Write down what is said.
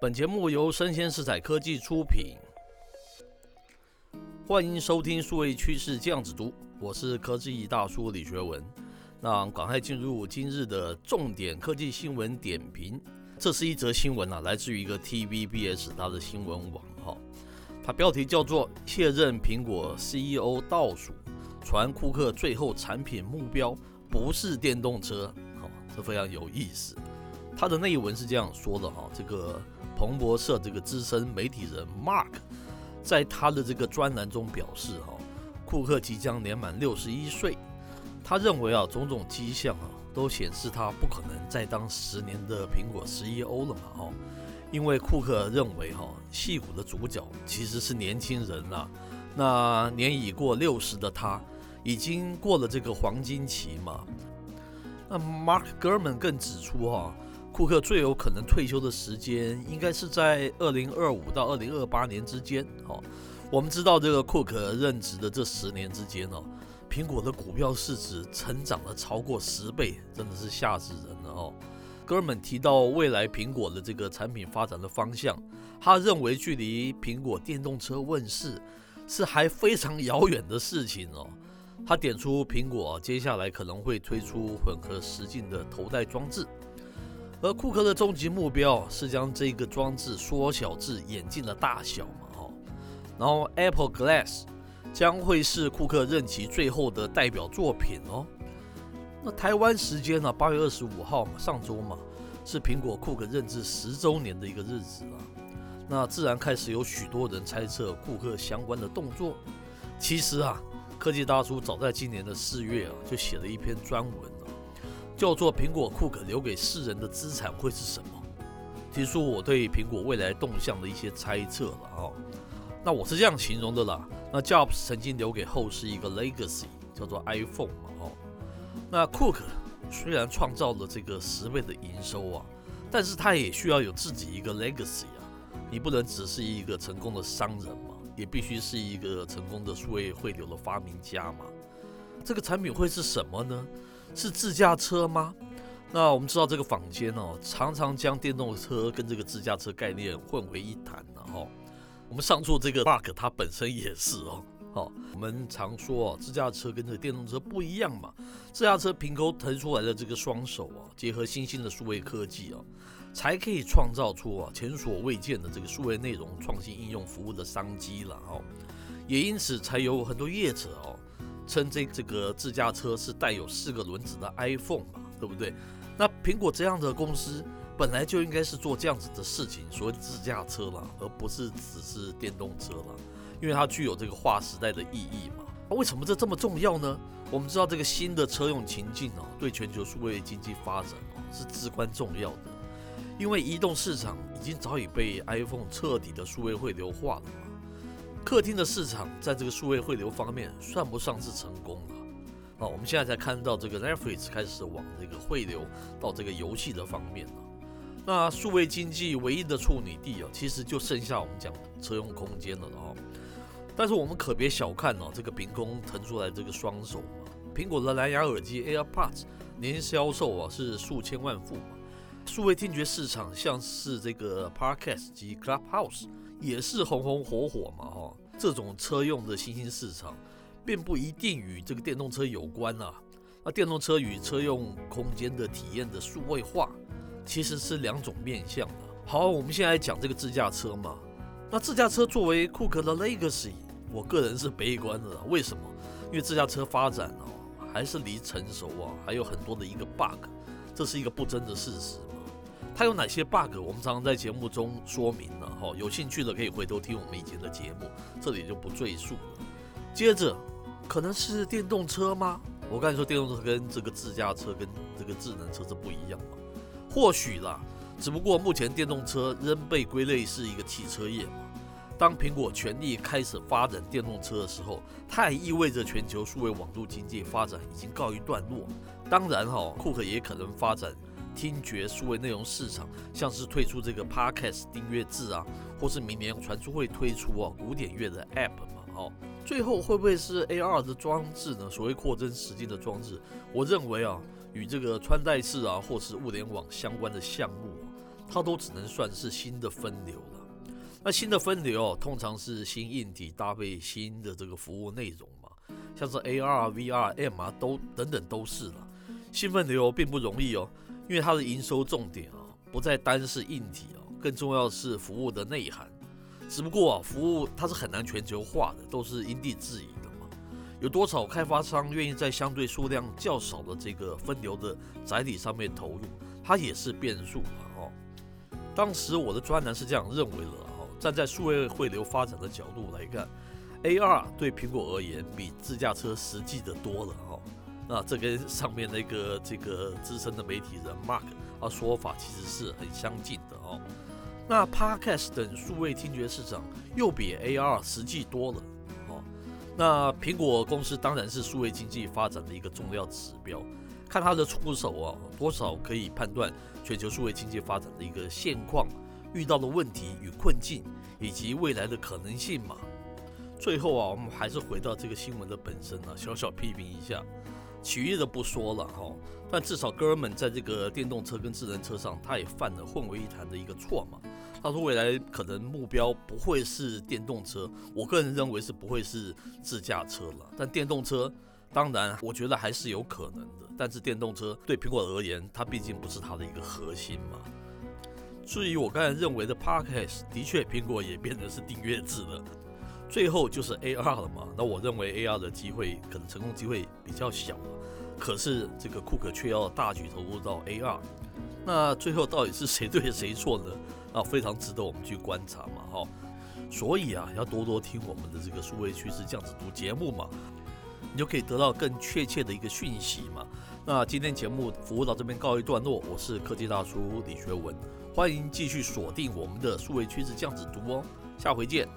本节目由生鲜食材科技出品，欢迎收听数位趋势酱子读，我是科技大叔李学文。那赶快进入今日的重点科技新闻点评。这是一则新闻啊，来自于一个 TVBS 它的新闻网哈，它标题叫做“卸任苹果 CEO 倒数，传库克最后产品目标不是电动车”，好，这非常有意思。他的内文是这样说的哈，这个彭博社这个资深媒体人 Mark 在他的这个专栏中表示哈，库克即将年满六十一岁，他认为啊种种迹象啊都显示他不可能再当十年的苹果 CEO 了嘛哈，因为库克认为哈戏骨的主角其实是年轻人呐，那年已过六十的他已经过了这个黄金期嘛，那 Mark Gurman 更指出哈。库克最有可能退休的时间应该是在二零二五到二零二八年之间。哦，我们知道这个库克任职的这十年之间哦，苹果的股票市值成长了超过十倍，真的是吓死人了哦。哥们提到未来苹果的这个产品发展的方向，他认为距离苹果电动车问世是还非常遥远的事情哦。他点出苹果接下来可能会推出混合实境的头戴装置。而库克的终极目标是将这个装置缩小至眼镜的大小嘛，哦，然后 Apple Glass 将会是库克任期最后的代表作品哦。那台湾时间呢，八月二十五号嘛，上周嘛，是苹果库克任职十周年的一个日子啊。那自然开始有许多人猜测库克相关的动作。其实啊，科技大叔早在今年的四月啊，就写了一篇专文。叫做苹果库克留给世人的资产会是什么？提出我对苹果未来动向的一些猜测了哦。那我是这样形容的啦。那 Jobs 曾经留给后世一个 legacy，叫做 iPhone 嘛哦。那库克虽然创造了这个十倍的营收啊，但是他也需要有自己一个 legacy 啊。你不能只是一个成功的商人嘛，也必须是一个成功的数位汇流的发明家嘛。这个产品会是什么呢？是自驾车吗？那我们知道这个坊间哦，常常将电动车跟这个自驾车概念混为一谈了哈。我们上述这个 Mark 它本身也是哦。好，我们常说哦，自驾车跟这个电动车不一样嘛。自驾车凭空腾出来的这个双手啊，结合新兴的数位科技啊，才可以创造出啊前所未见的这个数位内容创新应用服务的商机了哦。也因此才有很多业者哦。称这这个自驾车是带有四个轮子的 iPhone 嘛，对不对？那苹果这样的公司本来就应该是做这样子的事情，所谓自驾车了，而不是只是电动车了，因为它具有这个划时代的意义嘛。为什么这这么重要呢？我们知道这个新的车用情境哦，对全球数位经济发展哦是至关重要的，因为移动市场已经早已被 iPhone 彻底的数位汇流化了嘛。客厅的市场在这个数位汇流方面算不上是成功了，啊，我们现在才看到这个 Netflix 开始往这个汇流到这个游戏的方面了。那数位经济唯一的处女地啊，其实就剩下我们讲车用空间了哈。但是我们可别小看哦，这个凭空腾出来这个双手嘛。苹果的蓝牙耳机 AirPods 年销售啊是数千万副嘛。数位听觉市场像是这个 Podcast 及 Clubhouse。也是红红火火嘛，哈，这种车用的新兴市场，并不一定与这个电动车有关啊。那电动车与车用空间的体验的数位化，其实是两种面向的。好，我们现在讲这个自驾车嘛。那自驾车作为库克的 legacy，我个人是悲观的。为什么？因为自驾车发展哦，还是离成熟啊，还有很多的一个 bug，这是一个不争的事实。它有哪些 bug？我们常常在节目中说明了，哈，有兴趣的可以回头听我们以前的节目，这里就不赘述了。接着，可能是电动车吗？我刚才说电动车跟这个自驾车跟这个智能车是不一样嘛？或许啦，只不过目前电动车仍被归类是一个汽车业嘛。当苹果全力开始发展电动车的时候，它也意味着全球数位网络经济发展已经告一段落。当然，哈，库克也可能发展。听觉数位内容市场，像是推出这个 Podcast 订阅制啊，或是明年传出会推出啊古典乐的 App 嘛，哦，最后会不会是 AR 的装置呢？所谓扩增实境的装置，我认为啊，与这个穿戴式啊或是物联网相关的项目，它都只能算是新的分流了。那新的分流哦通常是新硬体搭配新的这个服务内容嘛，像是 AR、VR、MR 都等等都是了。新分流并不容易哦，因为它的营收重点啊不再单是硬体啊，更重要的是服务的内涵。只不过啊，服务它是很难全球化的，都是因地制宜的嘛。有多少开发商愿意在相对数量较少的这个分流的载体上面投入，它也是变数嘛。哦，当时我的专栏是这样认为的。站在数位汇流发展的角度来看，AR 对苹果而言比自驾车实际的多了哈。那这跟上面那个这个资深的媒体人 Mark 啊说法其实是很相近的哦。那 Podcast 等数位听觉市场又比 AR 实际多了哦。那苹果公司当然是数位经济发展的一个重要指标，看它的出手啊，多少可以判断全球数位经济发展的一个现况。遇到的问题与困境，以及未来的可能性嘛。最后啊，我们还是回到这个新闻的本身啊，小小批评一下。其余的不说了哈，但至少哥们在这个电动车跟智能车上，他也犯了混为一谈的一个错嘛。他说未来可能目标不会是电动车，我个人认为是不会是自驾车了。但电动车当然，我觉得还是有可能的。但是电动车对苹果而言，它毕竟不是它的一个核心嘛。至于我刚才认为的 Podcast，的确苹果也变成是订阅制了。最后就是 AR 了嘛，那我认为 AR 的机会可能成功机会比较小。可是这个库克却要大举投入到 AR，那最后到底是谁对谁错呢？啊，非常值得我们去观察嘛，哈。所以啊，要多多听我们的这个数位趋势这样子读节目嘛，你就可以得到更确切的一个讯息嘛。那今天节目服务到这边告一段落，我是科技大叔李学文。欢迎继续锁定我们的数位趋势这样子读哦，下回见。